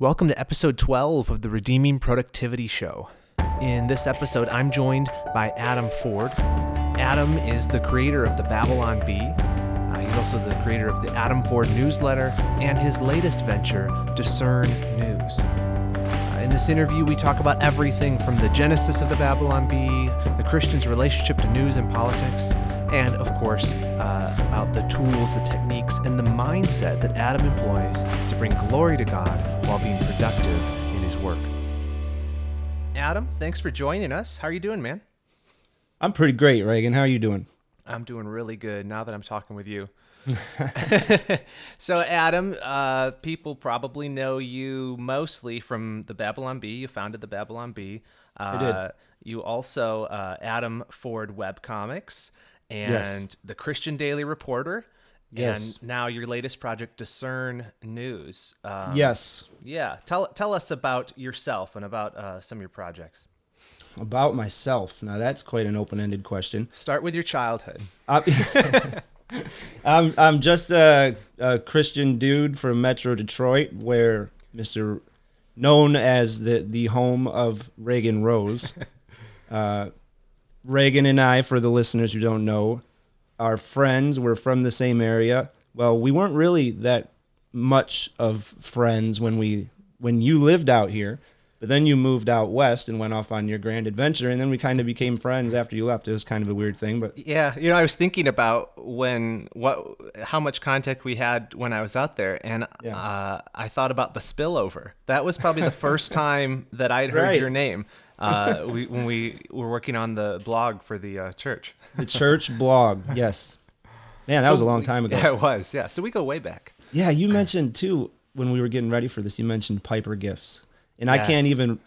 Welcome to episode 12 of the Redeeming Productivity Show. In this episode, I'm joined by Adam Ford. Adam is the creator of the Babylon Bee. Uh, he's also the creator of the Adam Ford newsletter and his latest venture, Disrn News. Uh, in this interview, we talk about everything from the genesis of the Babylon Bee, the Christian's relationship to news and politics, and of course, uh, about the tools, the techniques, and the mindset that Adam employs to bring glory to God while being productive in his work. Adam, thanks for joining us. How are you doing, man? I'm pretty great, Reagan. How are you doing? I'm doing really good now that I'm talking with you. so, Adam, uh, people probably know you mostly from the Babylon Bee. You founded the Babylon Bee. Uh, I did. You also uh, Adam Ford Webcomics and Yes. the Christian Daily Reporter. Yes. And now your latest project, Disrn News. Um, yes. Yeah. Tell tell us about yourself and about uh, some of your projects. About myself. Now that's quite an open-ended question. Start with your childhood. I'm, I'm, I'm just a, a Christian dude from Metro Detroit, where Mr. known as the the home of Reagan Rose. Uh, Reagan and I, for the listeners who don't know, are friends. We're from the same area. Well, we weren't really that much of friends when we when you lived out here, but then you moved out west and went off on your grand adventure, and then we kind of became friends after you left. It was kind of a weird thing, but Yeah, you know, I was thinking about when what how much contact we had when I was out there, and Yeah. uh, I thought about the spillover. That was probably the first time that I'd heard Right. your name. Uh, we, when we were working on the blog for the uh, church. the church blog, yes, man, that was a long time ago. Yeah, it was. Yeah, so we go way back. Yeah, you mentioned too when we were getting ready for this. You mentioned Piper gifs, and I can't even.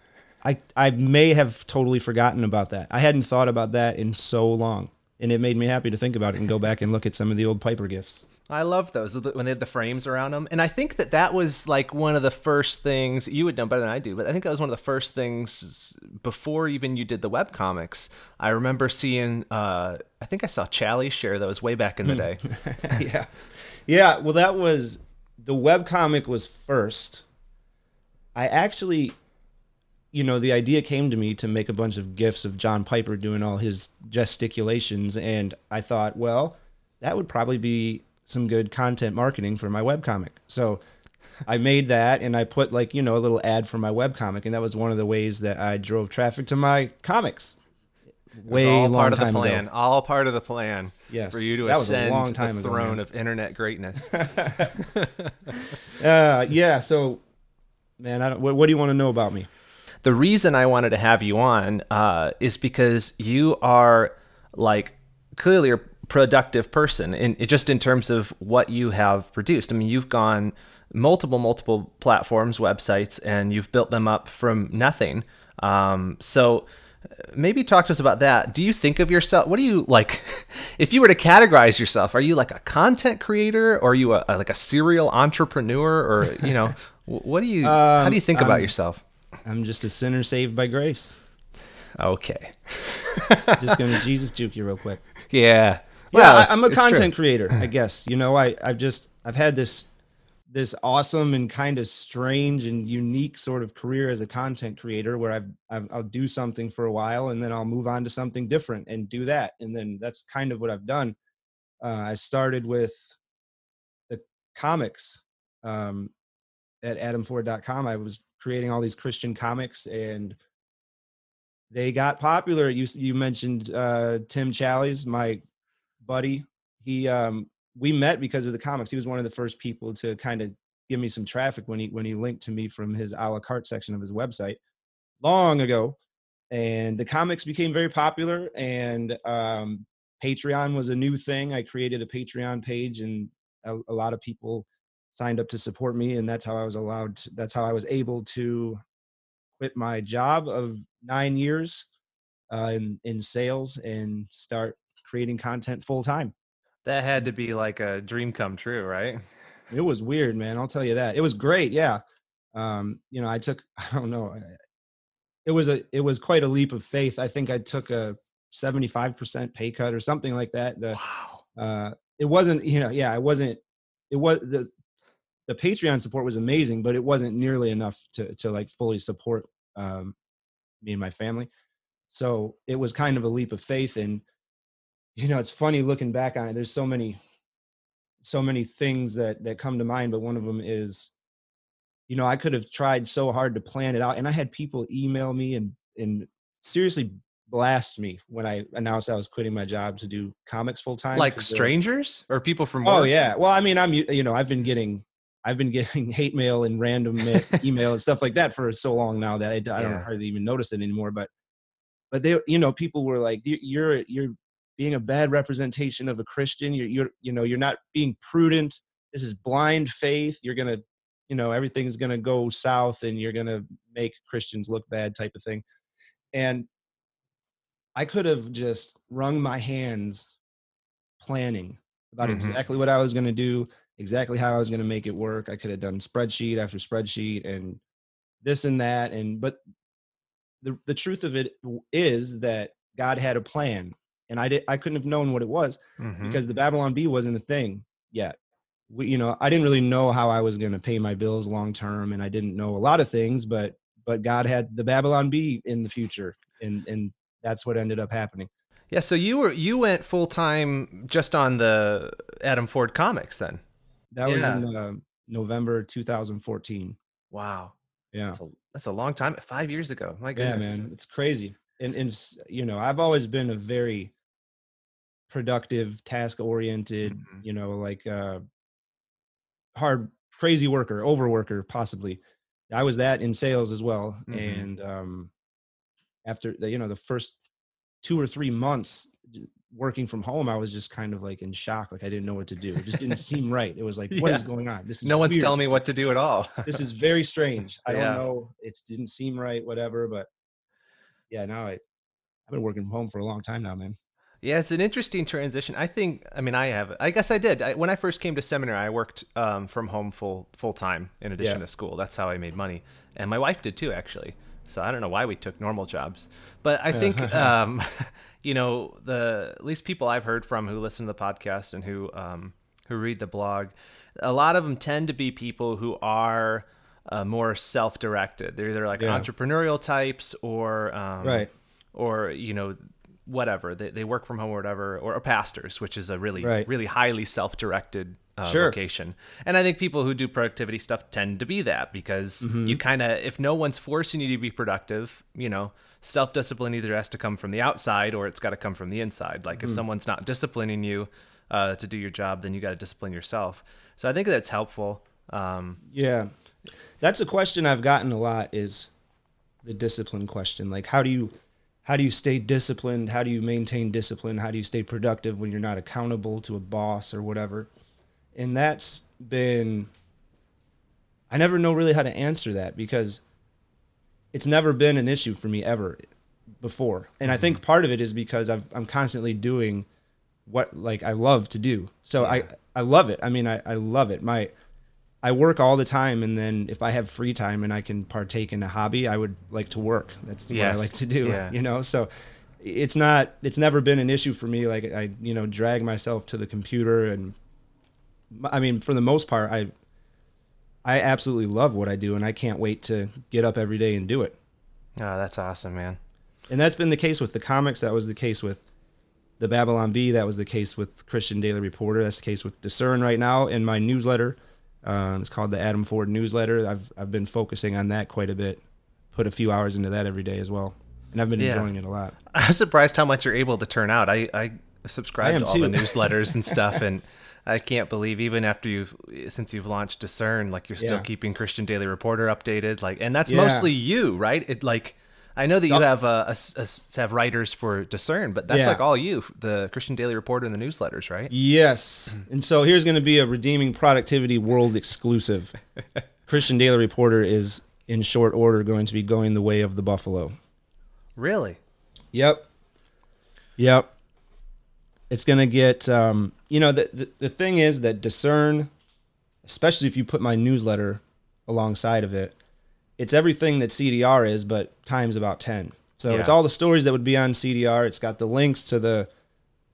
I I may have totally forgotten about that. I hadn't thought about that in so long, and it made me happy to think about it and go back and look at some of the old Piper gifs. I loved those when they had the frames around them, and I think that that was like one of the first things you would know better than I do. But I think that was one of the first things before even you did the web comics. I remember seeing. Uh, I think I saw Challies share those way back in the day. yeah, yeah. Well, that was the web comic was first. I actually, you know, the idea came to me to make a bunch of gifs of John Piper doing all his gesticulations, and I thought, well, that would probably be some good content marketing for my web comic. So I made that, and I put like you know a little ad for my web comic, and that was one of the ways that I drove traffic to my comics. Way all long part of the plan. ago. All part of the plan. Yes, For you to that was a ascend long time the throne man. of internet greatness. Uh, yeah. So, man, I don't, what, what do you want to know about me? the reason I wanted to have you on uh, is because you are like clearly productive person, it, just in terms of what you have produced. I mean, you've gone multiple, multiple platforms, websites, and you've built them up from nothing. Um, so uh, maybe talk to us about that. Do you think of yourself? What do you like? If you were to categorize yourself, are you like a content creator, or are you a, like a serial entrepreneur, or you know, what do you? how do you think about I'm- yourself? I'm just a sinner saved by grace. Okay. Just gonna Jesus juke you real quick. Yeah. Yeah, Well, I, I'm a true. content creator, I guess. You know, I I've just I've had this this awesome and kind of strange and unique sort of career as a content creator where I've, I've I'll do something for a while and then I'll move on to something different and do that and then that's kind of what I've done. Uh, I started with the comics um, at adamford.com. I was creating all these Christian comics and they got popular. You you mentioned uh, Tim Challies, my buddy. He um, we met because of the comics. He was one of the first people to kind of give me some traffic when he when he linked to me from his a la carte section of his website long ago. And the comics became very popular, and um, Patreon was a new thing. I created a Patreon page, and a, a lot of people signed up to support me, and that's how I was allowed. To, that's how I was able to quit my job of nine years uh, in in sales and start creating content full time. That had to be like a dream come true, right? It was weird, man. I'll tell you that. It was great. Yeah. Um, you know, I took, I don't know. It was a, it was quite a leap of faith. I think I took a 75% pay cut or something like that. The, Wow. uh, it wasn't, you know, yeah, it wasn't, it was the, the Patreon support was amazing, but it wasn't nearly enough to to like fully support um, me and my family. So it was kind of a leap of faith, and you know, it's funny looking back on it. There's so many, so many things that that come to mind, but one of them is, you know, I could have tried so hard to plan it out, and I had people email me and and seriously blast me when I announced I was quitting my job to do comics full time. Like strangers or people from Oh yeah. Well, I mean, I'm you know I've been getting I've been getting hate mail and random ma- email and stuff like that for so long now that I, I don't Yeah. hardly even notice it anymore. But but they you know people were like you're you're being a bad representation of a Christian. You're you're you know you're not being prudent. This is blind faith. You're gonna you know everything's gonna go south and you're gonna make Christians look bad type of thing. And I could have just wrung my hands planning about Mhm. exactly what I was going to do, exactly how I was going to make it work. I could have done spreadsheet after spreadsheet and this and that and but the the truth of it is that God had a plan and I did I couldn't have known what it was Mhm. because the Babylon Bee wasn't a thing yet. We, you know, I didn't really know how I was going to pay my bills long term, and I didn't know a lot of things. But but God had the Babylon Bee in the future, and and that's what ended up happening. Yeah, so you were you went full time just on the Adam Ford comics then. That was in uh, November 2014. Wow. Yeah, That's a, that's a long time. Five years ago. My goodness. yeah, goodness. man, it's crazy. And and you know, I've always been a very productive, task oriented. Mhm. You know, like uh, hard, crazy worker, overworker, possibly. I was that in sales as well. Mhm. And um, after the, you know, the first two or three months working from home, I was just kind of like in shock. Like I didn't know what to do. It just didn't seem right. It was like, what is Yeah. going on? This is No one's weird. telling me what to do at all. this is very strange. I don't know. It didn't seem right, whatever. But yeah, now I, I've been working from home for a long time now, man. Yeah, it's an interesting transition. I think. I mean, I have. I guess I did. I, when I first came to seminary, I worked um, from home full full time in addition Yeah. to school. That's how I made money, and my wife did too, actually. So I don't know why we took normal jobs, but I think um, you know the at least people I've heard from who listen to the podcast and who um, who read the blog, a lot of them tend to be people who are uh, more self-directed. They're either like Yeah. entrepreneurial types or um, Right. or you know whatever they, they work from home or whatever or, or pastors which is a really Right. really highly self-directed uh, Sure. vocation and i think people who do productivity stuff tend to be that because Mm-hmm. you kind of if no one's forcing you to be productive you know self-discipline either has to come from the outside or it's got to come from the inside like Mm-hmm. if someone's not disciplining you uh, to do your job then you got to discipline yourself so i think that's helpful um, Yeah. That's a question I've gotten a lot is the discipline question. Like how do you how do you stay disciplined? How do you maintain discipline? How do you stay productive when you're not accountable to a boss or whatever? And that's been I never know really how to answer that because it's never been an issue for me ever before. And I think mm-hmm. part of it is because I've, I'm constantly doing what like I love to do. So I I love it. I mean I, I love it. My I work all the time, and then if I have free time and I can partake in a hobby, I would like to work. That's what I like to do. Yeah. You know, so it's not. It's never been an issue for me. Like I, you know, drag myself to the computer, and I mean, for the most part, I, I absolutely love what I do, and I can't wait to get up every day and do it. oh that's awesome man And that's been the case with the comics. That was the case with the Babylon Bee. That was the case with Christian Daily Reporter. That's the case with Disrn right now. In my newsletter, uh, it's called the Adam Ford Newsletter. I've I've been focusing on that quite a bit. Put a few hours into that every day as well, and I've been Yeah. enjoying it a lot. I'm surprised how much you're able to turn out. I, I subscribe I to all the newsletters and stuff, and I can't believe even after you've since you've launched Disrn, like you're still Yeah. keeping Christian Daily Reporter updated. Like, and that's Yeah. mostly you, right? It like I know that you have uh, a, a- have writers for Disrn, but that's Yeah. like all you, the Christian Daily Reporter and the newsletters, right? Yes, and so here's going to be a redeeming productivity world exclusive. Christian Daily Reporter is in short order going to be going the way of the buffalo. Really? Yep. Yep. It's gonna get um, you know, the, the the thing is that discern, especially if you put my newsletter alongside of it, it's everything that CDR is, but times about ten. So it's all the stories that would be on CDR. It's got the links to the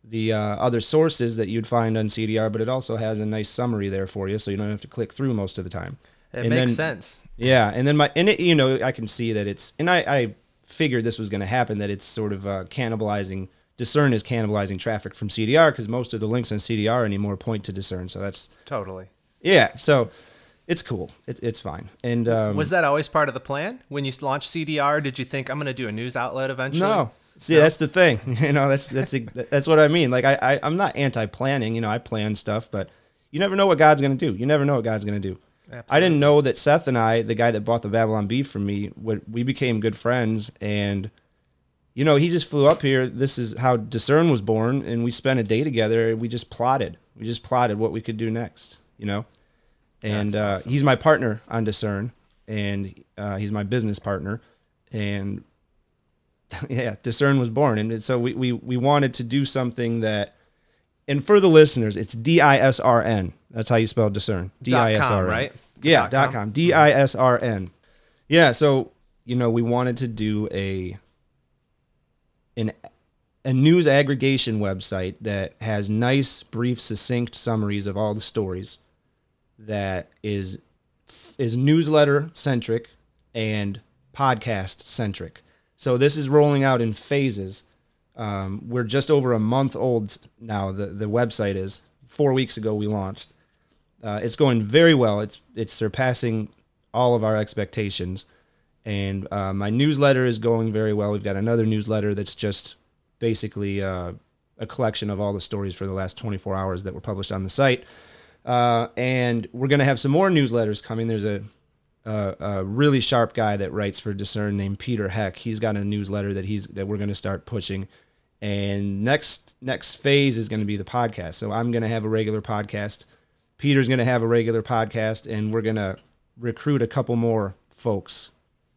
the uh, other sources that you'd find on CDR, but it also has a nice summary there for you, so you don't have to click through most of the time. It And makes then- sense. Yeah, and then my and it, you know I can see that it's and I I figured this was going to happen that it's sort of uh, cannibalizing. Disrn is cannibalizing traffic from CDR because most of the links on CDR anymore point to Disrn. So that's Totally. yeah. So it's cool. It, it's fine. And um, Was that always part of the plan when you launched CDR? Did you think I'm going to do a news outlet eventually? No. See, that's the thing. You know, that's that's that's what I mean. Like I, I I'm not anti-planning. You know, I plan stuff, but you never know what God's gonna do. You never know what God's gonna do. I didn't know that Seth and I, the guy that bought the Babylon Bee from me, we became good friends, and you know, he just flew up here. This is how Disrn was born, and we spent a day together. and We just plotted. We just plotted what we could do next. You know, and uh, awesome. he's my partner on Disrn, and uh, he's my business partner, and yeah, Disrn was born, and so we, we we wanted to do something that, and for the listeners, it's D I S R N. That's how you spell discern. D I S com, right? It's Yeah, dot com. com. D I S R N. Yeah, so you know we wanted to do a an a news aggregation website that has nice, brief, succinct summaries of all the stories. That is is newsletter centric and podcast centric. So this is rolling out in phases. Um, we're just over a month old now. The the website is four weeks ago we launched. Uh, it's going very well. It's it's surpassing all of our expectations, and uh, my newsletter is going very well. We've got another newsletter that's just basically uh, a collection of all the stories for the last 24 hours that were published on the site. Uh, and we're going to have some more newsletters coming. There's a, a, a really sharp guy that writes for Disrn named Peter Heck. He's got a newsletter that he's that we're going to start pushing. And next next phase is going to be the podcast. So I'm going to have a regular podcast. Peter's going to have a regular podcast, and we're going to recruit a couple more folks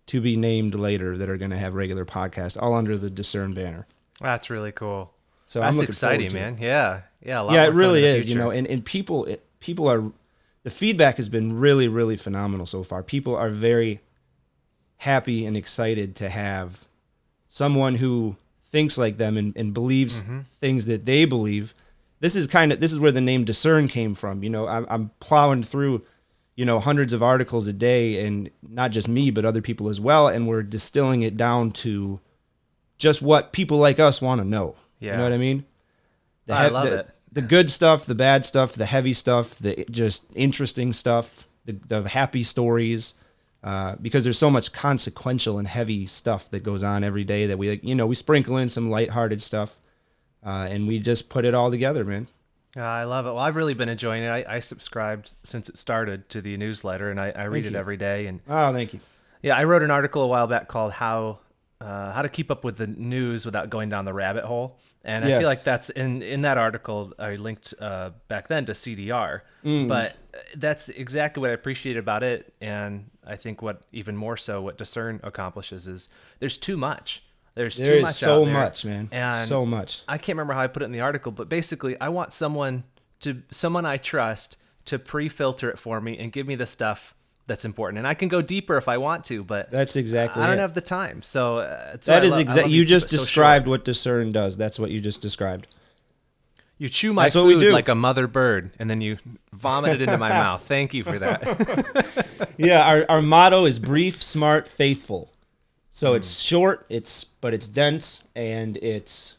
to be named later that are going to have regular podcasts, all under the Disrn banner. That's really cool. So That's I'm exciting, to it. man. Yeah. Yeah. a lot yeah, it really is. You know, and, and people it, people are the feedback has been really really phenomenal so far. People are very happy and excited to have someone who thinks like them and, and believes Mm-hmm. things that they believe. This is kind of this is where the name discern came from. You know, I'm, I'm plowing through you know hundreds of articles a day and not just me but other people as well and we're distilling it down to just what people like us want to know you know what i mean the I love the, it. The good stuff the bad stuff the heavy stuff the just interesting stuff the, the happy stories uh, because there's so much consequential and heavy stuff that goes on every day that we you know we sprinkle in some lighthearted stuff uh, and we just put it all together man Yeah, I love it. Well, I've really been enjoying it. I, I subscribed since it started to the newsletter, and I, I read Thank it you. every day. And oh thank you yeah, I wrote an article a while back called "How uh, How to Keep Up with the News Without Going Down the Rabbit Hole," and I feel like that's in in that article I linked uh, back then to CDR. Mm. But uh, that's exactly what I appreciate about it, and I think what even more so what Disrn accomplishes is there's too much. There's there too much so much man and so much I can't remember how I put it in the article, but basically, I want someone to someone I trust to pre-filter it for me and give me the stuff that's important. And I can go deeper if I want to, but that's exactly I don't it. have the time. So uh, that is exactly you just it so described what discern does that's what you just described You chew my That's food do. like a mother bird, and then you vomit it into my mouth. Thank you for that. yeah, our, our motto is brief, smart, faithful. So it's short, it's but it's dense and it's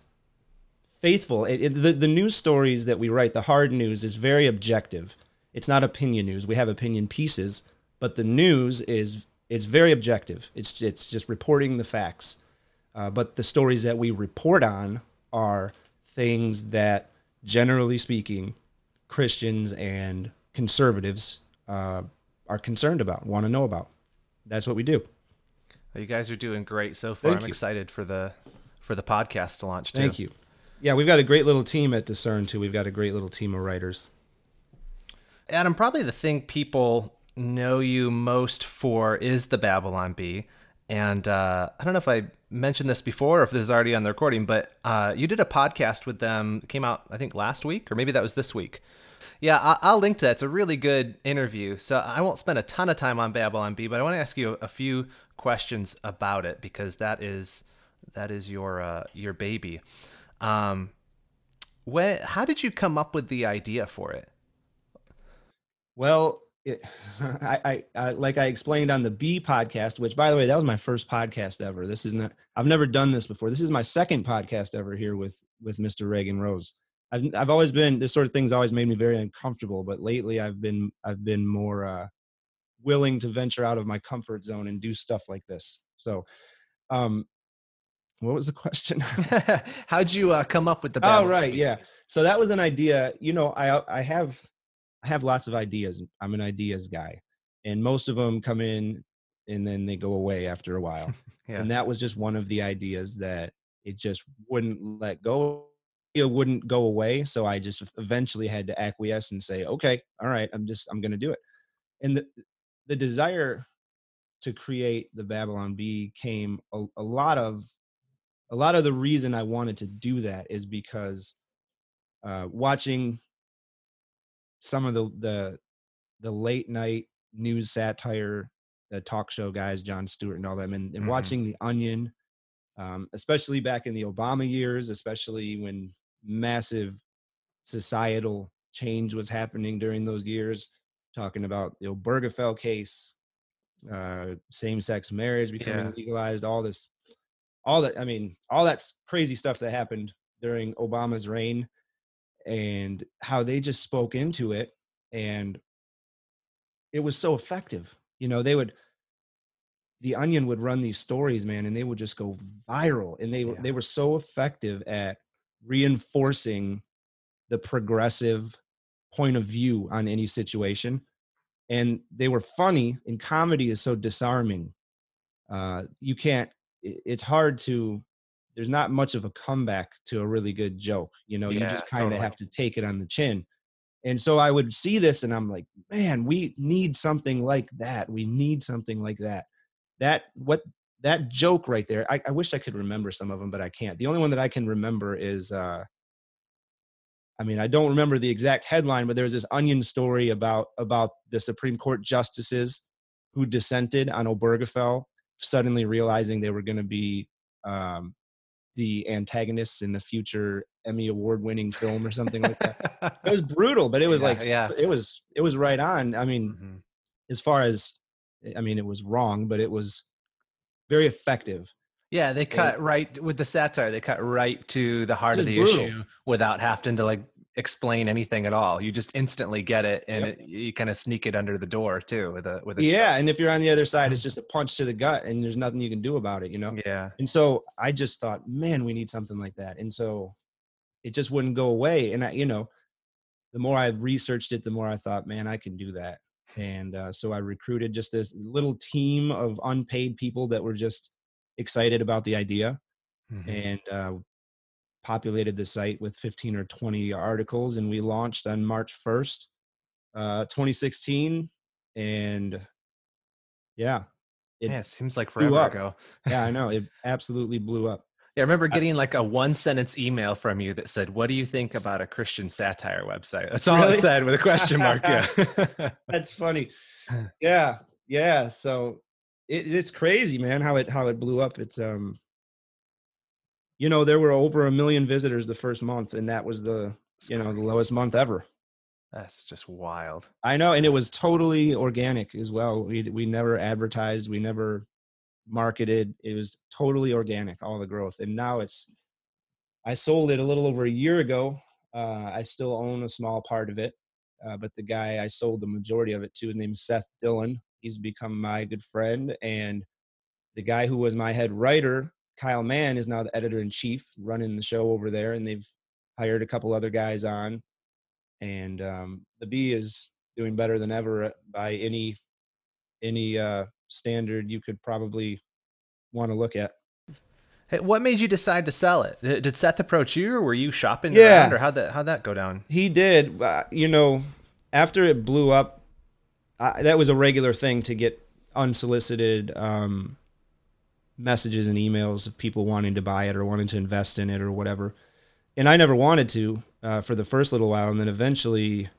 faithful. It, it, the the news stories that we write, the hard news, is very objective. It's not opinion news. We have opinion pieces, but the news is it's very objective. It's it's just reporting the facts. Uh, but the stories that we report on are things that, generally speaking, Christians and conservatives uh, are concerned about, want to know about. That's what we do. you guys are doing great so far. Thank I'm you. excited for the for the podcast to launch too. Thank you. Yeah, we've got a great little team at Disrn too. We've got a great little team of writers. Adam, probably the thing people know you most for is the Babylon Bee. And uh, I don't know if I mentioned this before or if this is already on the recording, but uh, you did a podcast with them. Came out, I think, last week, or maybe that was this week. Yeah, I- I'll link to that. It's a really good interview. So I won't spend a ton of time on Babylon Bee, but I want to ask you a few questions about it because that is that is your uh, your baby. Um, When, how did you come up with the idea for it? Well, it, I, I, I, like I explained on the Bee podcast, which by the way, that was my first podcast ever. This is not, I've never done this before. This is my second podcast ever here with, with Mr. Reagan Rose. I've, I've always been, this sort of thing's always made me very uncomfortable, but lately I've been, I've been more, uh, willing to venture out of my comfort zone and do stuff like this. So, um, what was the question? How'd you uh, come up with the? Oh, right, yeah. So that was an idea. You know, I I have I have lots of ideas. I'm an ideas guy, and most of them come in and then they go away after a while. yeah. And that was just one of the ideas that it just wouldn't let go. It wouldn't go away. So I just eventually had to acquiesce and say, okay, all right, I'm just I'm going to do it. And the the desire to create the Babylon Bee came a, a lot of a lot of the reason I wanted to do that is because uh, watching some of the the the late night news satire, the talk show guys, Jon Stewart and all them, and, and mm-hmm. watching The Onion, um, especially back in the Obama years, especially when massive societal change was happening during those years, talking about the Obergefell case, uh, same-sex marriage becoming yeah. legalized, all this, all that. I mean, all that crazy stuff that happened during Obama's reign and how they just spoke into it and it was so effective you know they would the onion would run these stories man and they would just go viral and they yeah. they were so effective at reinforcing the progressive point of view on any situation and they were funny and comedy is so disarming uh you can't it's hard to there's not much of a comeback to a really good joke. You know, yeah, you just kind of totally. have to take it on the chin. And so I would see this and I'm like, man, we need something like that. We need something like that. That what that joke right there. I, I wish I could remember some of them, but I can't. The only one that I can remember is uh I mean, I don't remember the exact headline, but there was this onion story about about the Supreme Court justices who dissented on Obergefell, suddenly realizing they were going to be um, the antagonists in the future Emmy award winning film or something like that. it was brutal, but it was yeah, like yeah. it was it was right on. I mean, mm-hmm. as far as I mean, it was wrong, but it was very effective. Yeah, they cut right with the satire. They cut right to the heart of the brutal. issue without having to like explain anything at all. You just instantly get it, and yep. it, you kind of sneak it under the door too with a with a. Yeah, and if you're on the other side, it's just a punch to the gut, and there's nothing you can do about it. You know. Yeah. And so I just thought, man, we need something like that, and so it just wouldn't go away. And I, you know, the more I researched it, the more I thought, man, I can do that. And uh, so I recruited just this little team of unpaid people that were just excited about the idea. Mm-hmm. And uh, populated the site with 15 or 20 articles and we launched on march 1st uh, 2016 and yeah it yeah, it seems like forever ago yeah i know it absolutely blew up yeah, I remember getting like a one sentence email from you that said, What do you think about a Christian satire website? That's all really? it said with a question mark. Yeah. That's funny. Yeah. Yeah. So it, it's crazy, man, how it how it blew up. It's um you know, there were over a million visitors the first month, and that was the you know the lowest month ever. That's just wild. I know, and it was totally organic as well. We we never advertised, we never marketed. It was totally organic, all the growth. And now it's I sold it a little over a year ago. Uh, I still own a small part of it, uh, but the guy I sold the majority of it to, his name is Seth Dillon. He's become my good friend, and the guy who was my head writer Kyle Mann is now the editor in chief, running the show over there, and they've hired a couple other guys on. And um, the Bee is doing better than ever by any any uh, standard you could probably want to look at. Hey, what made you decide to sell it? Did Seth approach you, or were you shopping yeah. around, or how that how that go down? He did. Uh, you know, after it blew up, I, that was a regular thing to get unsolicited um, messages and emails of people wanting to buy it or wanting to invest in it or whatever. And I never wanted to uh, for the first little while, and then eventually,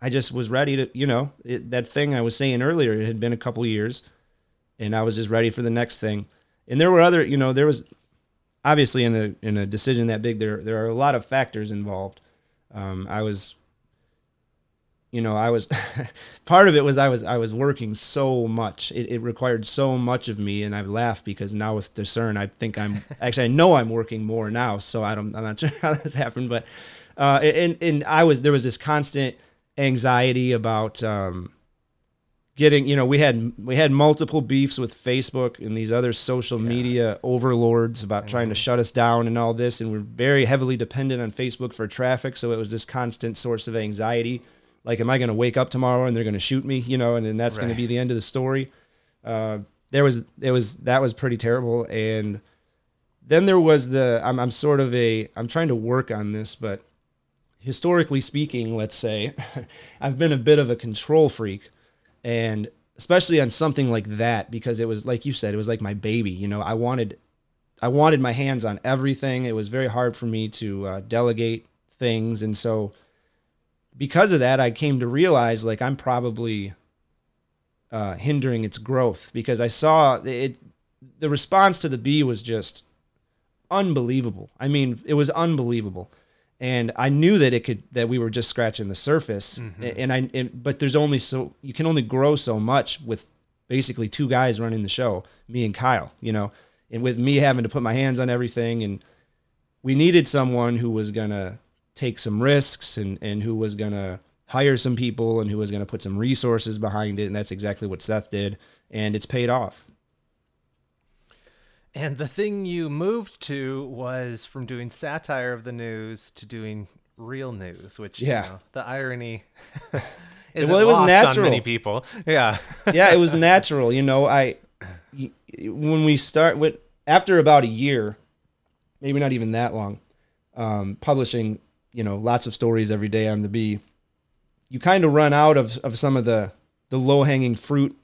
I just was ready to, you know, it, that thing I was saying earlier. It had been a couple years, and I was just ready for the next thing. And there were other, you know, there was obviously in a in a decision that big, there there are a lot of factors involved. Um, I was, you know, I was part of it was I was I was working so much. It, it required so much of me, and I laugh because now with discern, I think I'm actually I know I'm working more now. So I don't I'm not sure how that's happened, but uh, and and I was there was this constant anxiety about um, getting you know we had we had multiple beefs with Facebook and these other social yeah. media overlords about mm-hmm. trying to mm-hmm. shut us down and all this and we're very heavily dependent on Facebook for traffic so it was this constant source of anxiety like am I going to wake up tomorrow and they're going to shoot me you know and then that's right. going to be the end of the story? Uh, there was it was that was pretty terrible. And then there was the I'm, I'm sort of a I'm trying to work on this but historically speaking let's say I've been a bit of a control freak. And especially on something like that because it was like you said it was like my baby you know i wanted i wanted my hands on everything. It was very hard for me to uh, delegate things. And so because of that i came to realize like i'm probably uh, hindering its growth because i saw it the response to the bee was just unbelievable i mean it was unbelievable and I knew that it could that we were just scratching the surface. Mm-hmm. And I and, but there's only so you can only grow so much with basically two guys running the show, me and Kyle, you know. And with me having to put my hands on everything and we needed someone who was going to take some risks and and who was going to hire some people and who was going to put some resources behind it and that's exactly what Seth did and it's paid off. And the thing you moved to was from doing satire of the news to doing real news, which yeah, you know, the irony is well, it was natural. on many people. Yeah, yeah, it was natural. You know, I when we start with after about a year, maybe not even that long, um, publishing you know lots of stories every day on the Bee, you kind of run out of of some of the the low hanging fruit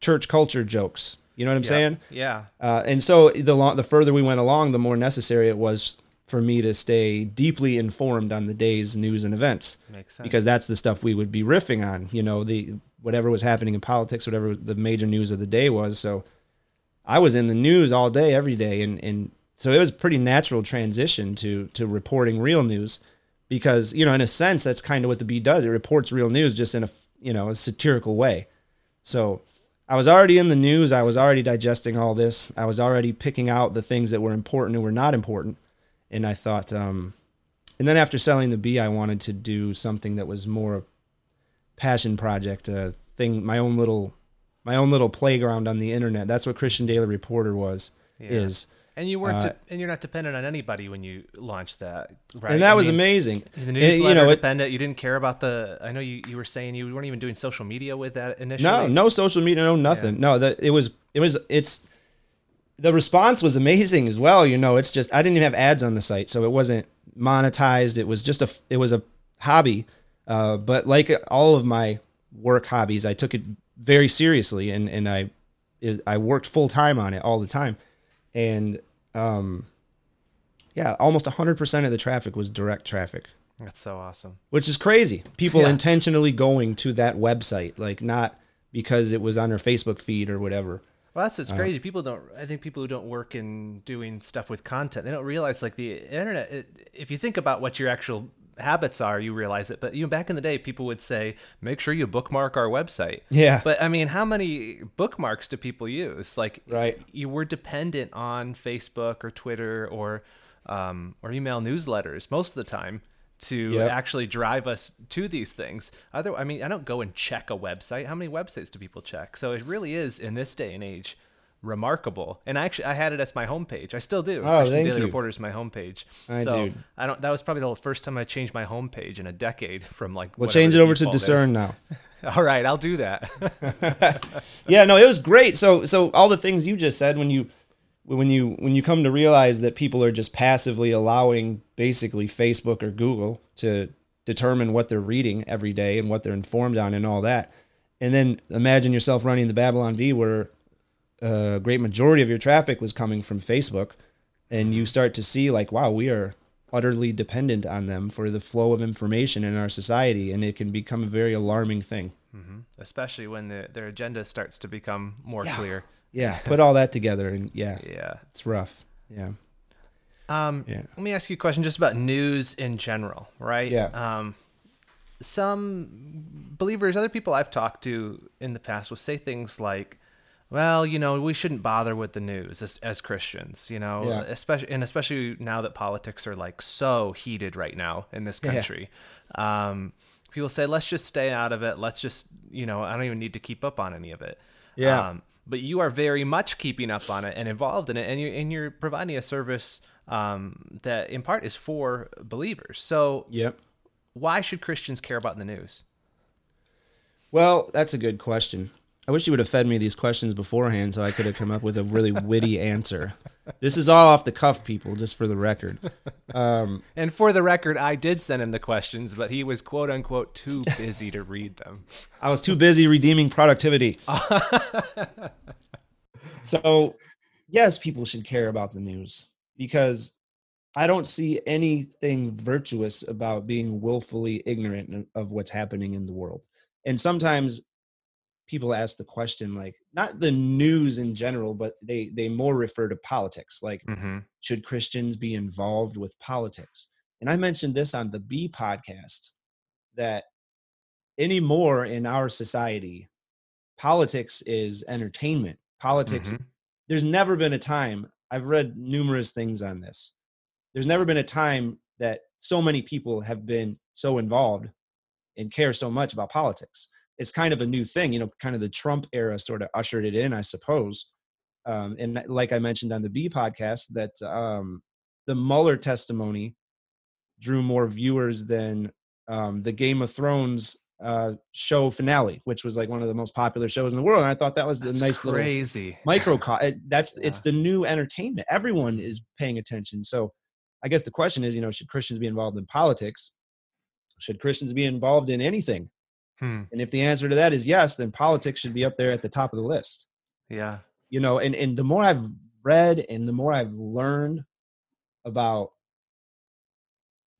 church culture jokes you know what I'm saying? Yeah. Uh, and so the lo- the further we went along, the more necessary it was for me to stay deeply informed on the day's news and events. Makes sense. Because that's the stuff we would be riffing on. You know, the whatever was happening in politics, whatever the major news of the day was. So I was in the news all day, every day, and and so it was a pretty natural transition to to reporting real news, because you know, in a sense, that's kind of what the Bee does. It reports real news just in a you know a satirical way. So I was already in the news. I was already digesting all this. I was already picking out the things that were important and were not important. And I thought, um, and then after selling the Bee, I wanted to do something that was more a passion project, a thing, my own little, my own little playground on the internet. That's what Christian Daily Reporter was, yeah. is and you weren't, uh, de- and you're not dependent on anybody when you launched that, right? And that I was mean, amazing. The newsletter, you know, it, dependent. You didn't care about the. I know you, you were saying you weren't even doing social media with that initially. No, no social media, no nothing. Yeah. No, that it was, it was, it's. The response was amazing as well. You know, it's just I didn't even have ads on the site, so it wasn't monetized. It was just a, it was a hobby. Uh, but like all of my work hobbies, I took it very seriously, and and I, it, I worked full time on it all the time and um, yeah, almost 100% of the traffic was direct traffic. That's so awesome. Which is crazy. People yeah. intentionally going to that website, like not because it was on their Facebook feed or whatever. Well, that's what's uh, crazy. People don't. I think people who don't work in doing stuff with content, they don't realize like the internet. It, if you think about what your actual habits are, you realize it. But you know, back in the day, people would say, "Make sure you bookmark our website." Yeah. But I mean, how many bookmarks do people use? Like, right? You were dependent on Facebook or Twitter or um, or email newsletters most of the time to yep. actually drive us to these things. Other, I mean, I don't go and check a website. How many websites do people check? So it really is in this day and age remarkable. And I actually I had it as my homepage. I still do. Oh, Christian thank Daily you. Reporter is my homepage. I so do. I don't. That was probably the first time I changed my homepage in a decade. From like we'll change it over to Disrn is. now. all right, I'll do that. yeah, no, it was great. So so all the things you just said when you when you when you come to realize that people are just passively allowing basically Facebook or Google to determine what they're reading every day and what they're informed on and all that. And then imagine yourself running the Babylon Bee where a great majority of your traffic was coming from Facebook, and you start to see like, wow, we are utterly dependent on them for the flow of information in our society, and it can become a very alarming thing. Mm-hmm. Especially when the, their agenda starts to become more yeah. clear. Yeah, put all that together, and yeah, yeah, it's rough. Yeah. Um, Yeah. Let me ask you a question just about news in general, right? Yeah. Um, some believers, other people I've talked to in the past will say things like, well, you know, we shouldn't bother with the news as, as Christians, you know, Yeah. especially and especially now that politics are like so heated right now in this Yeah. country. Um, people say, let's just stay out of it. Let's just, you know, I don't even need to keep up on any of it. Yeah. Um, but you are very much keeping up on it and involved in it, and you and you're providing a service um, that in part is for believers. So Yep. why should Christians care about the news? Well, that's a good question. I wish you would have fed me these questions beforehand so I could have come up with a really witty answer. This is all off the cuff, people, just for the record. Um, And for the record, I did send him the questions, but he was quote unquote too busy to read them. I was too busy redeeming productivity. so, yes, people should care about the news because I don't see anything virtuous about being willfully ignorant of what's happening in the world. And sometimes people ask the question like not the news in general but they they more refer to politics like Mm-hmm. should Christians be involved with politics? And I mentioned this on the Bee podcast that anymore in our society, politics is entertainment. Politics, Mhm. there's never been a time, I've read numerous things on this. There's never been a time that so many people have been so involved and care so much about politics. It's kind of a new thing, you know, kind of the Trump era sort of ushered it in, I suppose um, and like I mentioned on the Bee podcast, that um, the Mueller testimony drew more viewers than um, the Game of Thrones uh, show finale, which was like one of the most popular shows in the world. And I thought that was That's a nice little crazy. little micro. That's it's the new entertainment. Everyone is paying attention. So I guess the question is, you know, should Christians be involved in politics? Should Christians be involved in anything? Hmm. And if the answer to that is yes, then politics should be up there at the top of the list Yeah. you know and and the more i've read and the more i've learned about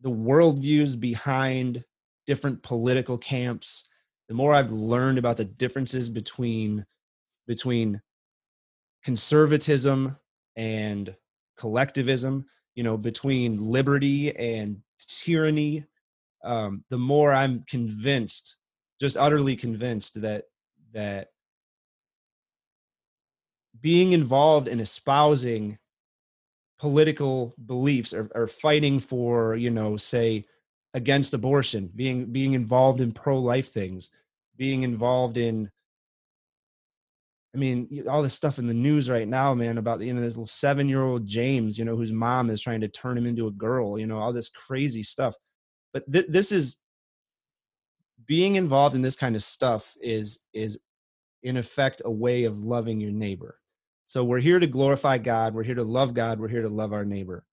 the worldviews behind different political camps the more i've learned about the differences between between conservatism and collectivism you know between liberty and tyranny um, the more i'm convinced just utterly convinced that that being involved in espousing political beliefs or, or fighting for you know say against abortion being being involved in pro-life things being involved in i mean all this stuff in the news right now man about the you know this little seven year old james you know whose mom is trying to turn him into a girl you know all this crazy stuff. But th- this is being involved in this kind of stuff is is in effect a way of loving your neighbor so we're here to glorify God. We're here to love God. We're here to love our neighbor.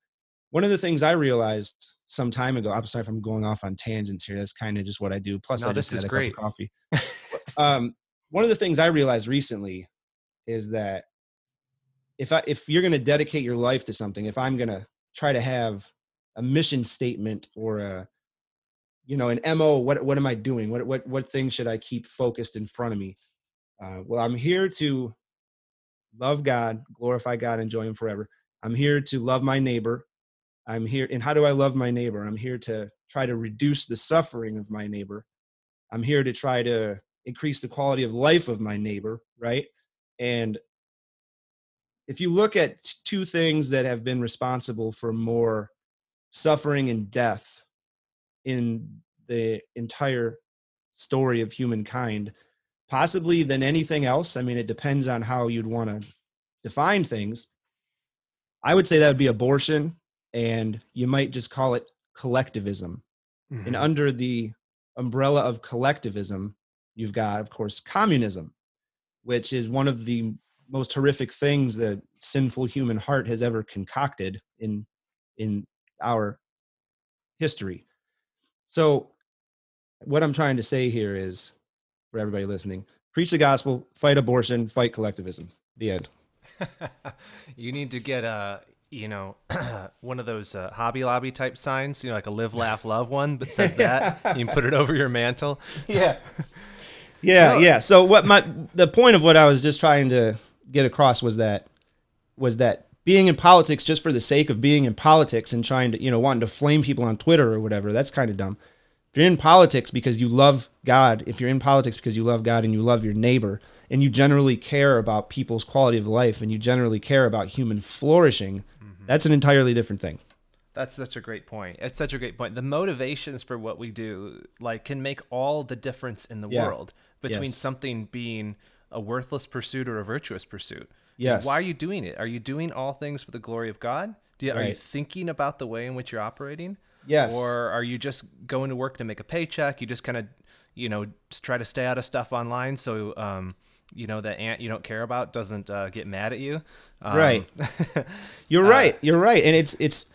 One of the things I realized some time ago, I'm sorry if I'm going off on tangents here. That's kind of just what I do. Plus, No, I this is had a great. cup of coffee. um, one of the things I realized recently is that if I, if you're going to dedicate your life to something, if I'm going to try to have a mission statement or a you know an mo what what am i doing what what what things should i keep focused in front of me uh, well i'm here to love God, glorify God, enjoy Him forever. I'm here to love my neighbor. I'm here, and how do I love my neighbor? I'm here to try to reduce the suffering of my neighbor. I'm here to try to increase the quality of life of my neighbor, right? And if you look at two things that have been responsible for more suffering and death in the entire story of humankind, possibly than anything else. I mean, it depends on how you'd want to define things. I would say that would be abortion, and you might just call it collectivism. And Mhm. under the umbrella of collectivism, you've got, of course, communism, which is one of the most horrific things that sinful human heart has ever concocted in in our history. So, what I'm trying to say here is, for everybody listening, preach the gospel, fight abortion, fight collectivism. The end. you need to get a you know one of those uh, hobby lobby type signs you know like a live laugh love one but says that you can put it over your mantle yeah yeah No. yeah so what my the point of what i was just trying to get across was that was that being in politics just for the sake of being in politics and trying to, you know, wanting to flame people on Twitter or whatever, that's kind of dumb. If you're in politics because you love God, if you're in politics because you love God and you love your neighbor, and you generally care about people's quality of life and you generally care about human flourishing, mm-hmm. that's an entirely different thing. That's such a great point. It's such a great point. The motivations for what we do like can make all the difference in the yeah. world between yes. something being a worthless pursuit or a virtuous pursuit. Yes. Why are you doing it? Are you doing all things for the glory of God? You, right. Are you thinking about the way in which you're operating? Yes. Or are you just going to work to make a paycheck? You just kind of, you know, try to stay out of stuff online so, um, you know, the aunt you don't care about doesn't uh, get mad at you. Um, right. you're uh, right. You're right. And it's it's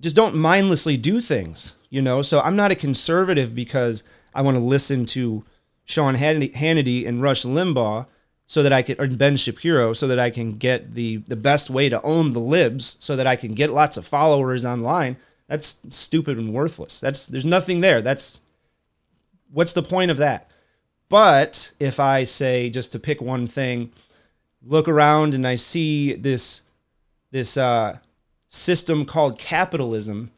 just don't mindlessly do things. You know. So I'm not a conservative because I want to listen to Sean Hannity and Rush Limbaugh so that I can, or Ben Shapiro, so that I can get the the best way to own the libs, so that I can get lots of followers online. That's stupid and worthless. That's there's nothing there. That's what's the point of that? But if I say just to pick one thing, look around and I see this this uh, system called capitalism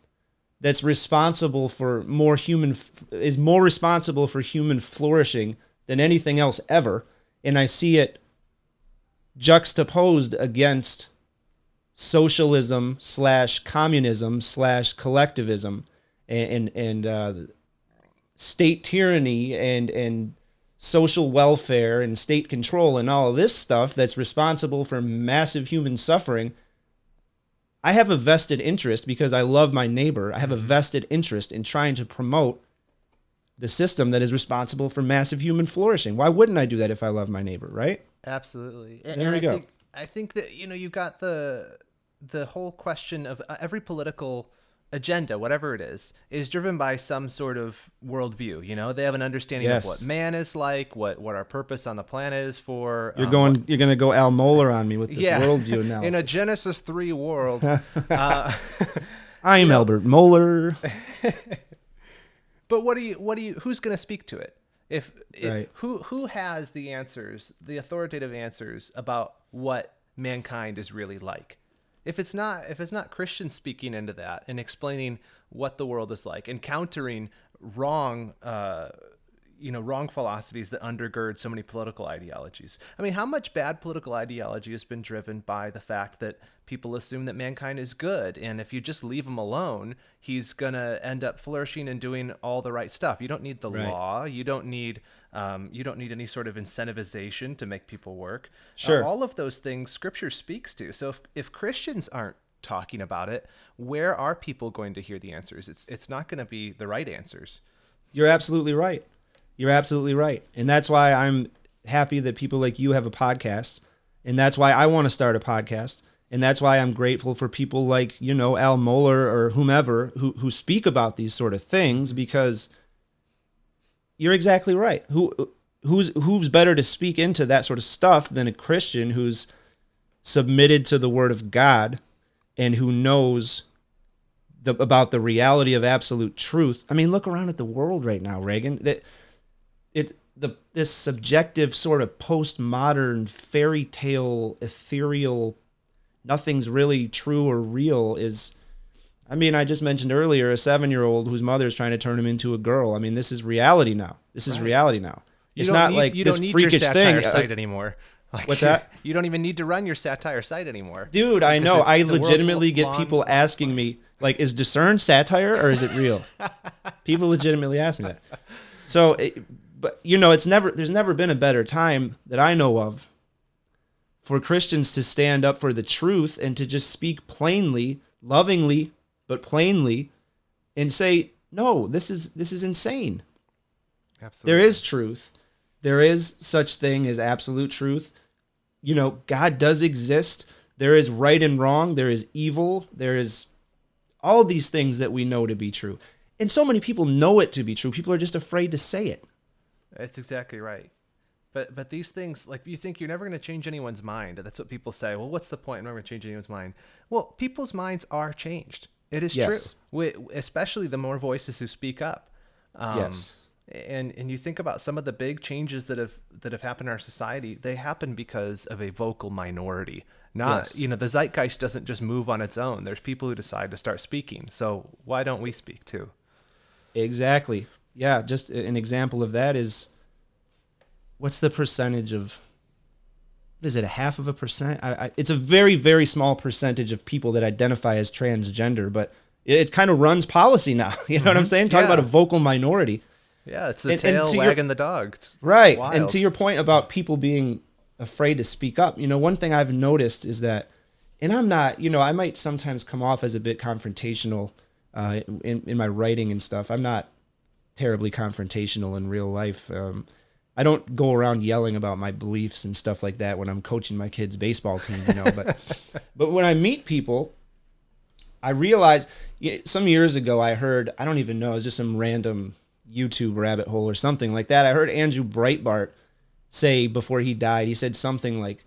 that's responsible for more human is more responsible for human flourishing than anything else ever and i see it juxtaposed against socialism slash communism slash collectivism and and, and uh, state tyranny and and social welfare and state control and all of this stuff that's responsible for massive human suffering I have a vested interest because I love my neighbor. I have a mm-hmm. vested interest in trying to promote the system that is responsible for massive human flourishing. Why wouldn't I do that if I love my neighbor, right? Absolutely. And, there we I go. Think, I think that you know you've got the the whole question of uh, every political agenda, whatever it is, is driven by some sort of worldview. You know, they have an understanding yes. of what man is like, what what our purpose on the planet is for. You're um, going, what, you're going to go Al Mohler on me with this yeah, worldview now. In a Genesis three world, uh, I'm Albert Mohler. but what do you, what do you, who's going to speak to it? If, if right. who who has the answers, the authoritative answers about what mankind is really like? if it's not if it's not Christians speaking into that and explaining what the world is like and countering wrong uh, you know wrong philosophies that undergird so many political ideologies. I mean, how much bad political ideology has been driven by the fact that people assume that mankind is good, and if you just leave him alone, he's gonna end up flourishing and doing all the right stuff. You don't need the right. law. You don't need um, you don't need any sort of incentivization to make people work. Uh, sure, uh, all of those things Scripture speaks to. So if if Christians aren't talking about it, where are people going to hear the answers? It's it's not going to be the right answers. You're absolutely right. You're absolutely right. And that's why I'm happy that people like you have a podcast. And that's why I want to start a podcast. And that's why I'm grateful for people like, you know, Al Mohler or whomever who, who speak about these sort of things because you're exactly right. Who who's who's better to speak into that sort of stuff than a Christian who's submitted to the word of God and who knows the, about the reality of absolute truth. I mean, look around at the world right now, Reagan. That it the this subjective sort of postmodern fairy tale ethereal nothing's really true or real is I mean, I just mentioned earlier a seven year old whose mother is trying to turn him into a girl. I mean, this is reality now. This is right. reality now. It's not need, like you this don't need freakish your thing uh, site anymore. Like, What's that? You don't even need to run your satire site anymore. Dude, I know. I legitimately get people asking me, like, is Disrn satire or is it real? people legitimately ask me that. So, it, but you know, it's never there's never been a better time that I know of for Christians to stand up for the truth and to just speak plainly, lovingly, but plainly and say, "No, this is this is insane." Absolutely. There is truth. There is such thing as absolute truth. You know, God does exist. There is right and wrong. There is evil. There is all these things that we know to be true. And so many people know it to be true. People are just afraid to say it. That's exactly right. But but these things, like you think you're never going to change anyone's mind. That's what people say. Well, what's the point? I'm never going to change anyone's mind. Well, people's minds are changed. It is yes. true. We, especially the more voices who speak up. Um, yes. and and you think about some of the big changes that have that have happened in our society they happen because of a vocal minority not Yes. you know the zeitgeist doesn't just move on its own there's people who decide to start speaking so why don't we speak too Exactly. Yeah, just an example of that is what's the percentage of what is it a half of a percent? I, I, it's a very very small percentage of people that identify as transgender, but it, it kind of runs policy now. You know what I'm saying? Talk about a vocal minority. yeah it's the And- and tail your- wagging the dog it's Right. wild. And to your point about people being afraid to speak up, you know, one thing I've noticed is that, and I'm not, you know, I might sometimes come off as a bit confrontational uh, in, in my writing and stuff. I'm not terribly confrontational in real life. Um, I don't go around yelling about my beliefs and stuff like that when I'm coaching my kids' baseball team, you know. But but when I meet people, I realize y- some years ago I heard I don't even know it was just some random YouTube rabbit hole or something like that. I heard Andrew Breitbart say before he died. He said something like,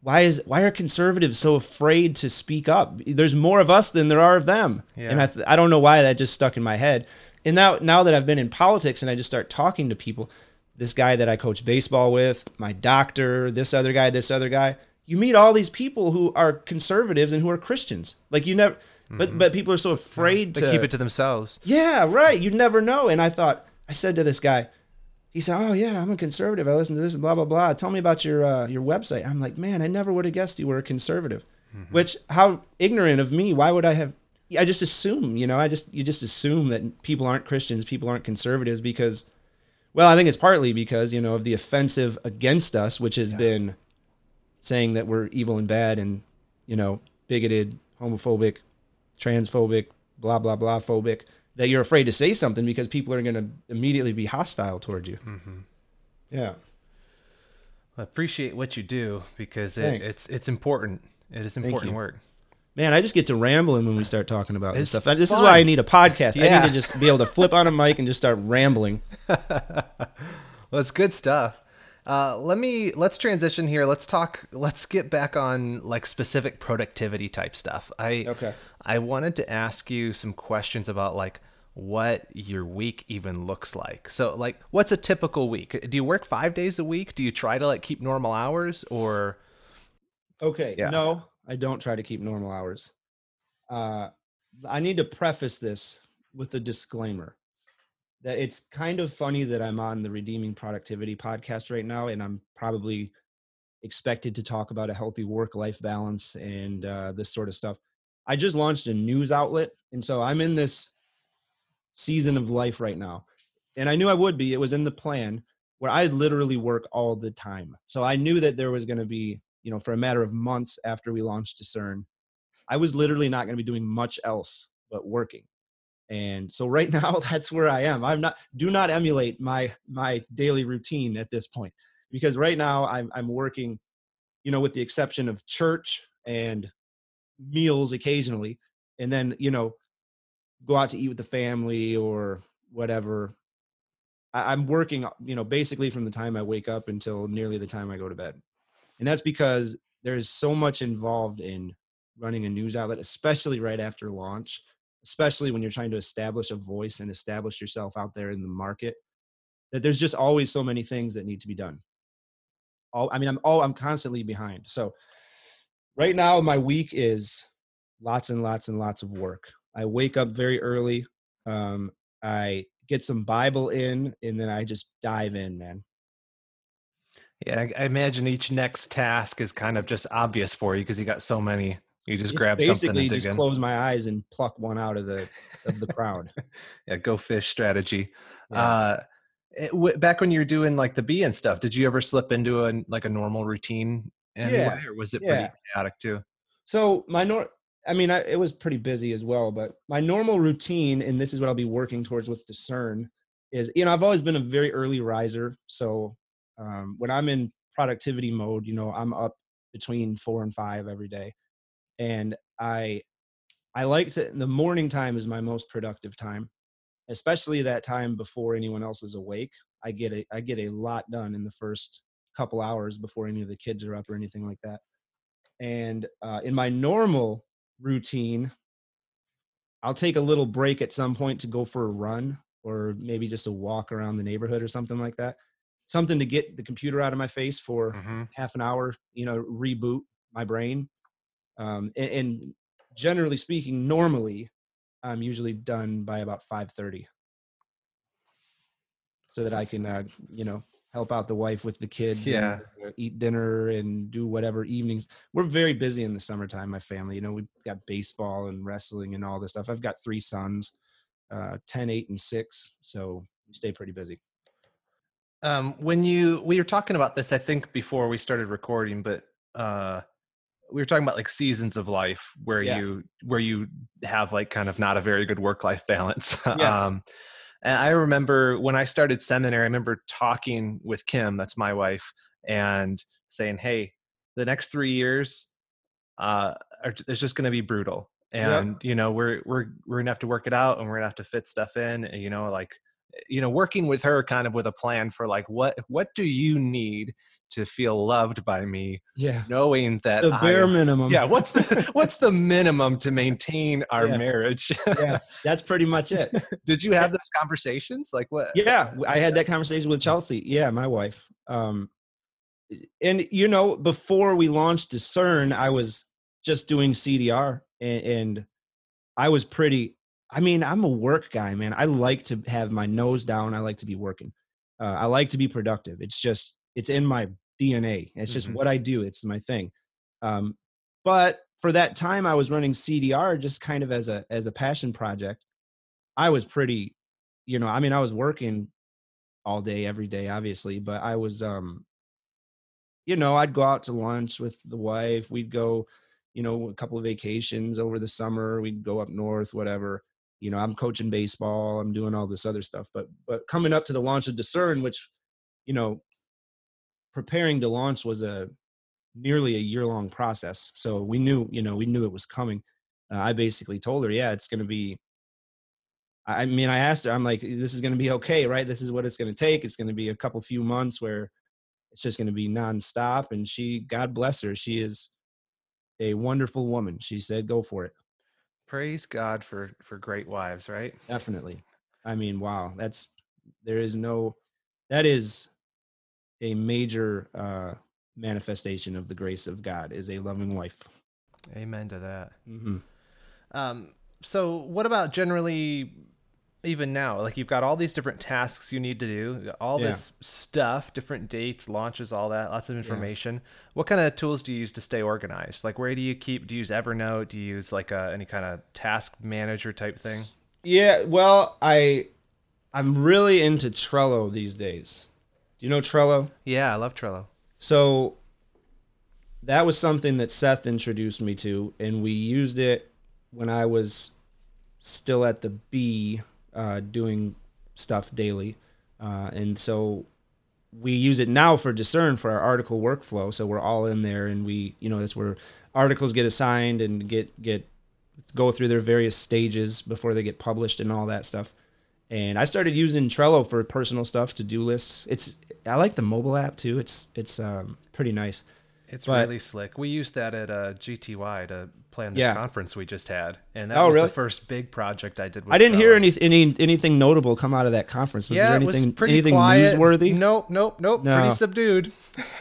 "Why is why are conservatives so afraid to speak up? There's more of us than there are of them." Yeah. And I th- I don't know why that just stuck in my head. And now now that I've been in politics and I just start talking to people, this guy that I coach baseball with, my doctor, this other guy, this other guy, you meet all these people who are conservatives and who are Christians. Like you never but but people are so afraid they to keep it to themselves yeah, right. You never know. And I thought, I said to this guy, he said, "Oh yeah, I'm a conservative. I listen to this and blah blah blah. Tell me about your uh, your website." I'm like, "Man, I never would have guessed you were a conservative." Which how ignorant of me. Why would I have? I just assume, you know, I just you just assume that people aren't Christians, people aren't conservatives because, well, I think it's partly because you know of the offensive against us, which has been saying that we're evil and bad and you know bigoted, homophobic, transphobic, blah blah blah phobic. That you're afraid to say something because people are going to immediately be hostile toward you. Mm-hmm. Yeah. I appreciate what you do because it, it's it's important it is important work Man, I just get to rambling when we start talking about this It's stuff. This is why I need a podcast. I need to just be able to flip on a mic and just start rambling. Well, it's good stuff. Uh, let me let's transition here. Let's talk. Let's get back on like specific productivity type stuff. I Okay. I wanted to ask you some questions about like what your week even looks like. So like, what's a typical week? Do you work five days a week? Do you try to like keep normal hours or? Okay. Yeah. No, I don't try to keep normal hours. Uh, I need to preface this with a disclaimer that it's kind of funny that I'm on the Redeeming Productivity podcast right now, and I'm probably expected to talk about a healthy work life balance and uh, this sort of stuff. I just launched a news outlet, and so I'm in this season of life right now. And I knew I would be, it was in the plan where I literally work all the time. So I knew that there was going to be, you know, for a matter of months after we launched Disrn, I was literally not going to be doing much else but working. And so right now that's where I am. I'm not do not emulate my my daily routine at this point because right now I'm I'm working, you know, with the exception of church and meals occasionally and then, you know, go out to eat with the family or whatever. I, I'm working, you know, basically from the time I wake up until nearly the time I go to bed. And that's because there's so much involved in running a news outlet, especially right after launch, especially when you're trying to establish a voice and establish yourself out there in the market, that there's just always so many things that need to be done. All I mean, I'm all I'm constantly behind. So right now my week is lots and lots and lots of work. I wake up very early. Um, I get some Bible in, and then I just dive in, man. Yeah, I, I imagine each next task is kind of just obvious for you because you got so many. You just It's grab something basically just in. close my eyes and pluck one out of the of the crowd. Yeah, go fish strategy. Yeah. Uh, it, w- back when you were doing like the bee and stuff, did you ever slip into a like a normal routine anyway, Yeah, or was it pretty yeah. chaotic too? So my nor I mean, I, it was pretty busy as well, but my normal routine, and this is what I'll be working towards with Disrn, is you know I've always been a very early riser. So um, when I'm in productivity mode, you know I'm up between four and five every day, and I I like to the morning time is my most productive time, especially that time before anyone else is awake. I get a I get a lot done in the first couple hours before any of the kids are up or anything like that. And uh, in my normal routine, I'll take a little break at some point to go for a run. or maybe just a walk around the neighborhood or something like that. Something to get the computer out of my face for Mm-hmm. half an hour, you know, reboot my brain. Um, and, and generally speaking, normally I'm usually done by about 5:30, so that I can, uh, you know, help out the wife with the kids, Yeah. and uh, eat dinner and do whatever evenings. We're very busy in the summertime. My family, you know, we've got baseball and wrestling and all this stuff. I've got three sons, uh, 10, 8, and six, so we stay pretty busy. Um, when you we were talking about this, I think before we started recording, but uh, we were talking about like seasons of life where Yeah. you where you have like kind of not a very good work life balance. Yes. um, and I remember when I started seminary, I remember talking with Kim, that's my wife, and saying, "Hey, the next three years, uh, are, it's just going to be brutal, Yep. and you know we're we're we're gonna have to work it out, and we're gonna have to fit stuff in, and you know like." You know working with her kind of with a plan for like what what do you need to feel loved by me Yeah, knowing that the bare am- minimum. yeah what's the what's the minimum to maintain our Yeah. marriage? Yeah, that's pretty much it. did you have those conversations? Like what yeah i had that conversation with chelsea. Yeah my wife. Um and you know before we launched Disrn i was just doing cdr and, and i was pretty i mean i'm a work guy man. I like to have my nose down. I like to be working. Uh, i like to be productive. It's just it's in my dna it's just Mhm. what i do. It's my thing. Um but for that time i was running cdr just kind of as a as a passion project. I was pretty you know i mean i was working all day every day obviously but i was um you know i'd go out to lunch with the wife. We'd go you know a couple of vacations over the summer. We'd go up north whatever you know i'm coaching baseball i'm doing all this other stuff but but coming up to the launch of Disrn which you know preparing to launch was a nearly a year long process so we knew you know we knew it was coming uh, i basically told her yeah it's going to be I mean, I asked her, I'm like, this is going to be okay, right? This is what it's going to take. It's going to be a couple few months where it's just going to be nonstop. And she, God bless her, she is a wonderful woman. She said, go for it. Praise god for for great wives right Definitely. I mean, wow, that's, there is no, that is a major uh, manifestation of the grace of God is a loving wife. amen to that Mm-hmm. um so what about generally even now like you've got all these different tasks you need to do all Yeah. this stuff different dates launches all that lots of information what kind of tools do you use to stay organized like where do you keep do you use evernote do you use like a, any kind of task manager type thing Yeah, well, I, I'm really into Trello these days. Do you know Trello? yeah i love trello So that was something that Seth introduced me to, and we used it when I was still at the Bee uh, doing stuff daily. Uh, and so we use it now for Disrn for our article workflow. So we're all in there, and we, you know, that's where articles get assigned and get get go through their various stages before they get published and all that stuff. And I started using Trello for personal stuff, to do lists. It's I like the mobile app too. It's it's um, pretty nice. It's But- really slick we used that at uh, gty to plan this Yeah. conference we just had and that Oh, was really? the first big project i did with I didn't hear any, any anything notable come out of that conference. Was yeah, there it anything was pretty anything quiet. newsworthy? Nope, nope, nope. No. Pretty subdued.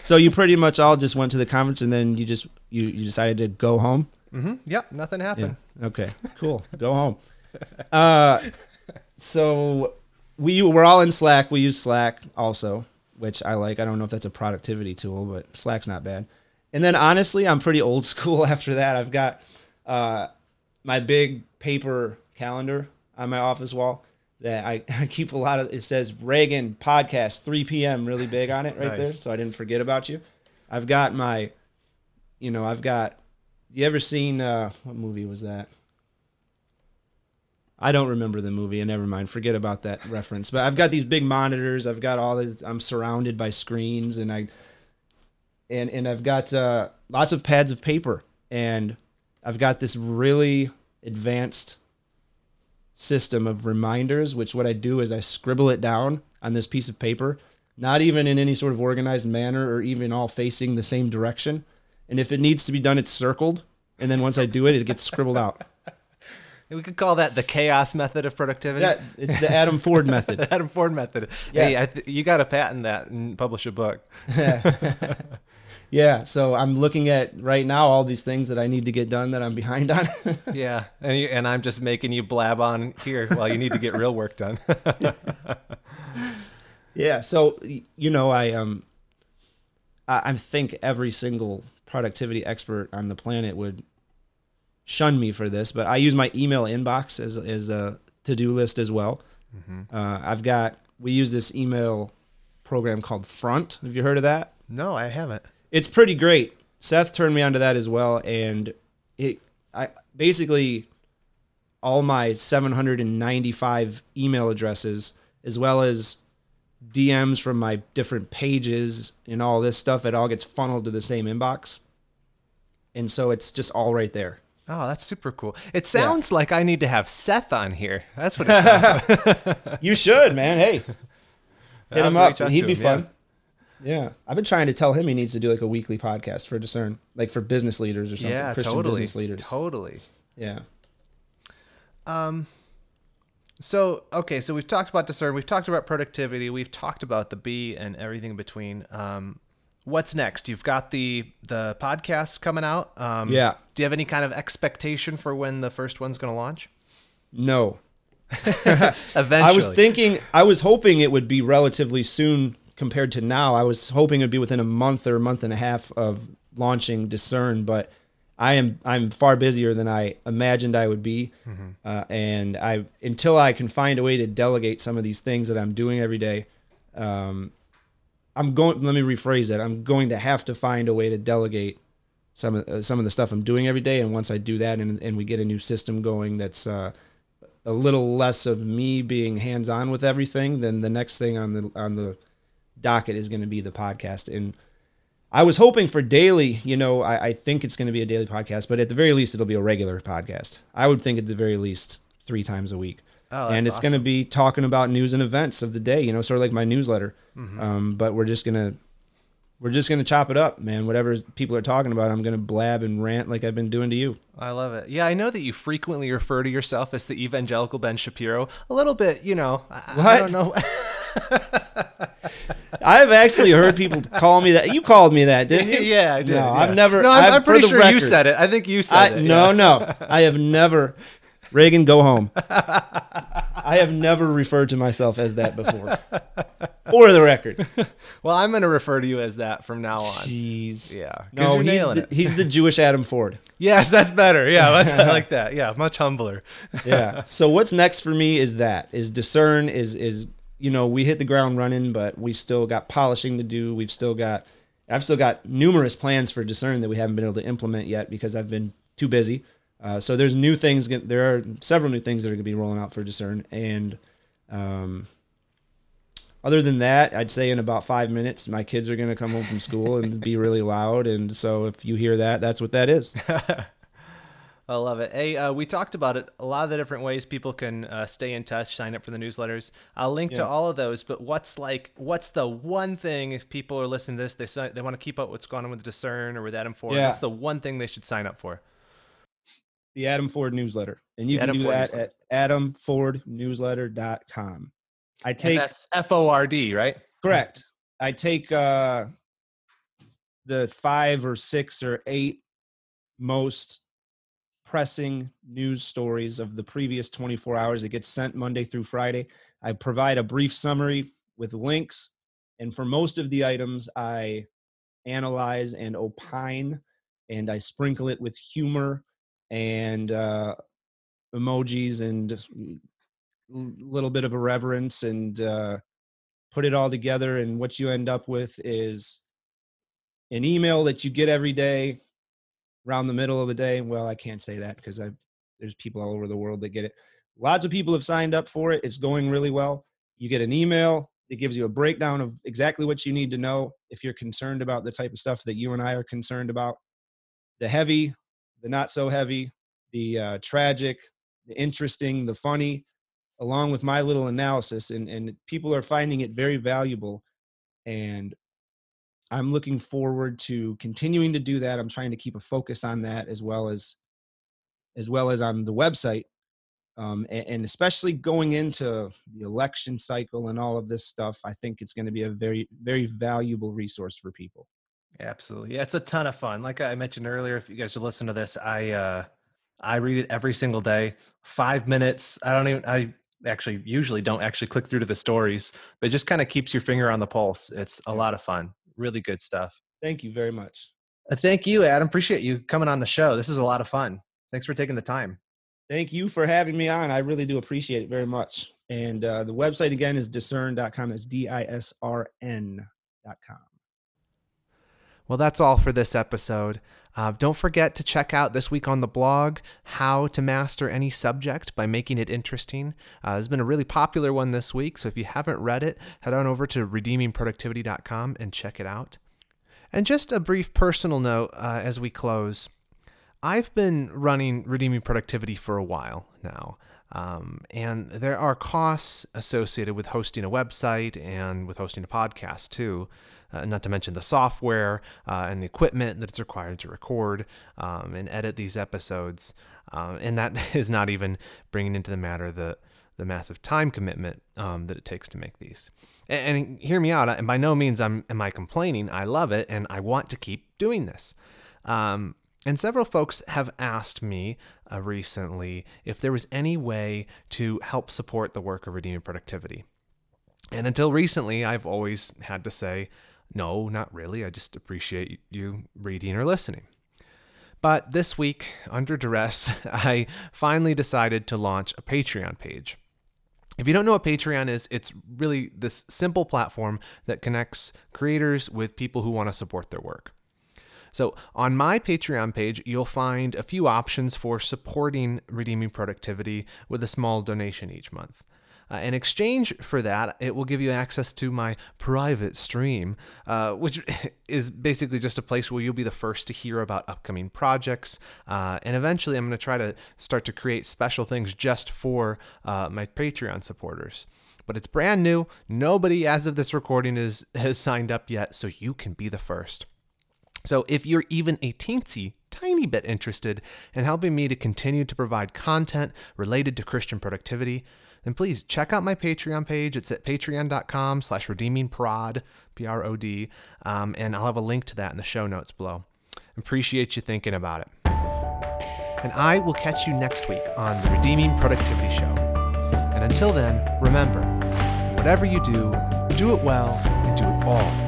So you pretty much all just went to the conference and then you just you, you decided to go home. hmm Yep, nothing happened. Okay, cool. Go home. Uh, so we we're all in Slack. We use Slack also, which I like. I don't know if that's a productivity tool, but Slack's not bad. And then honestly, I'm pretty old school. After that, I've got uh, my big paper calendar on my office wall that I, I keep a lot of. It says Reagan podcast 3 p.m. really big on it right there, so I didn't forget about you. I've got my, you know, I've got. You ever seen uh, what movie was that? I don't remember the movie, and never mind. Forget about that reference. But I've got these big monitors. I've got all this. I'm surrounded by screens, and I and and I've got uh, lots of pads of paper, and I've got this really advanced system of reminders. Which what I do is I scribble it down on this piece of paper, not even in any sort of organized manner, or even all facing the same direction. And if it needs to be done, it's circled, and then once I do it, it gets scribbled out. We could call that the chaos method of productivity. Yeah, it's the Adam Ford method. the Adam Ford method. Hey, Yes. I th- you got to patent that and publish a book. Yeah, so I'm looking at right now all these things that I need to get done that I'm behind on. Yeah, and you, and I'm just making you blab on here while you need to get real work done. yeah, so you know, I um, I, I think every single productivity expert on the planet would shun me for this, but I use my email inbox as as a to do list as well. Uh, I've got we use this email program called Front. Have you heard of that? no, I haven't. It's pretty great. Seth turned me onto that as well, and it I basically all my 795 email addresses as well as DMs from my different pages and all this stuff. It all gets funneled to the same inbox, and so it's just all right there. Oh, that's super cool. It sounds like I need to have Seth on here. That's what it sounds like. You should, man. Hey, hit I'll him up. He'd be him, fun. Yeah. I've been trying to tell him he needs to do like a weekly podcast for Disrn, like for business leaders or something. yeah, Christian totally. business leaders. Totally. Yeah. Um. So, okay, so we've talked about Disrn, we've talked about productivity, we've talked about the Bee and everything in between. Um, what's next? You've got the the podcast coming out. Um, Yeah. Do you have any kind of expectation for when the first one's going to launch? No. Eventually. I was thinking, I was hoping it would be relatively soon compared to now. I was hoping it'd be within a month or a month and a half of launching Disrn, but I am I'm far busier than I imagined I would be, uh, and I until I can find a way to delegate some of these things that I'm doing every day. Um, I'm going. Let me rephrase that. I'm going to have to find a way to delegate some of uh, some of the stuff I'm doing every day. And once I do that, and, and we get a new system going, that's uh, a little less of me being hands on with everything, then the next thing on the on the docket is going to be the podcast. And I was hoping for daily. You know, I, I think it's going to be a daily podcast, but at the very least, it'll be a regular podcast. I would think at the very least three times a week. Oh, and it's going to be talking about news and events of the day. You know, sort of like my newsletter. Mm-hmm. Um, but we're just gonna we're just gonna chop it up, man. Whatever people are talking about, I'm gonna blab and rant like I've been doing to you. I love it. Yeah, I know that you frequently refer to yourself as the evangelical Ben Shapiro. A little bit, you know. I, I don't know. I've actually heard people call me that. You called me that, didn't you? yeah, I did. No, yeah. I've never. No, I'm, I'm pretty sure you said it. I think you said I, it. no, yeah. no, I have never. Reagan, go home. I have never referred to myself as that before. For the record. Well, I'm going to refer to you as that from now on. Jeez. Yeah. No, he's the, he's the Jewish Adam Ford. Yes, that's better. Yeah, that's, I like that. Yeah, much humbler. yeah. So what's next for me is that is Disrn is is you know we hit the ground running, but we still got polishing to do. We've still got I've still got numerous plans for Disrn that we haven't been able to implement yet because I've been too busy. Uh, so there's new things. There are several new things that are going to be rolling out for Disrn, and um, other than that, I'd say in about five minutes, my kids are going to come home from school and be really loud. And so if you hear that, that's what that is. I love it. Hey, uh, we talked about it. A lot of the different ways people can uh, stay in touch, sign up for the newsletters. I'll link to all of those. But what's like, what's the one thing if people are listening to this, they they want to keep up what's going on with Disrn or with Adam Ford? Yeah. What's the one thing they should sign up for? the Adam Ford newsletter. And you The can Adam do Ford that newsletter. at adamfordnewsletter.com. I And take that's F O R D, right? correct. I take uh the five or six or eight most pressing news stories of the previous 24 hours. It gets sent Monday through Friday. I provide a brief summary with links. And for most of the items, I analyze and opine and I sprinkle it with humor and uh, emojis and a little bit of irreverence and uh, put it all together. And what you end up with is an email that you get every day around the middle of the day. Well, I can't say that because I there's people all over the world that get it. Lots of people have signed up for it. It's going really well. You get an email that gives you a breakdown of exactly what you need to know if you're concerned about the type of stuff that you and I are concerned about. The heavy, the not so heavy, the uh, tragic, the interesting, the funny, along with my little analysis. And, and people are finding it very valuable. And I'm looking forward to continuing to do that. I'm trying to keep a focus on that as well as as well as on the website Um, and, and, especially going into the election cycle and all of this stuff, I think it's going to be a very, very valuable resource for people. Absolutely. Yeah, it's a ton of fun. Like I mentioned earlier, if you guys are listening to this, I uh I read it every single day. Five minutes. I don't even I actually usually don't actually click through to the stories, but it just kind of keeps your finger on the pulse. It's a lot of fun. Really good stuff. Thank you very much. Uh, thank you, Adam. Appreciate you coming on the show. This is a lot of fun. Thanks for taking the time. Thank you for having me on. I really do appreciate it very much. And uh, the website again is Disrn.com. That's D I S R N.com. Well, that's all for this episode. Uh, don't forget to check out this week on the blog how to master any subject by making it interesting. Uh, it's been a really popular one this week, so if you haven't read it, head on over to redeemingproductivity.com and check it out. And just a brief personal note uh, as we close. I've been running Redeeming Productivity for a while now. Um, and there are costs associated with hosting a website and with hosting a podcast too uh, not to mention the software uh, and the equipment that's required to record um, and edit these episodes. Um, and that is not even bringing into the matter the the massive time commitment um, that it takes to make these. And, and, hear me out. And by no means I'm, am I complaining. I love it, and I want to keep doing this. Um, and several folks have asked me uh, recently if there was any way to help support the work of Redeeming Productivity. And until recently, I've always had to say, no, not really. I just appreciate you reading or listening. But this week, under duress, I finally decided to launch a Patreon page. If you don't know what Patreon is, it's really this simple platform that connects creators with people who want to support their work. So, on my Patreon page, you'll find a few options for supporting Redeeming Productivity with a small donation each month. Uh, in exchange for that, it will give you access to my private stream, uh, which is basically just a place where you'll be the first to hear about upcoming projects. Uh, and eventually, I'm going to try to start to create special things just for uh, my Patreon supporters. But it's brand new. Nobody, as of this recording, is has signed up yet, so you can be the first. So if you're even a teensy tiny bit interested in helping me to continue to provide content related to Christian productivity, then please check out my Patreon page. It's at patreon.com slash redeemingprod, P-R-O-D, um, and I'll have a link to that in the show notes below. Appreciate you thinking about it. And I will catch you next week on the Redeeming Productivity Show. And until then, remember, whatever you do, do it well and do it all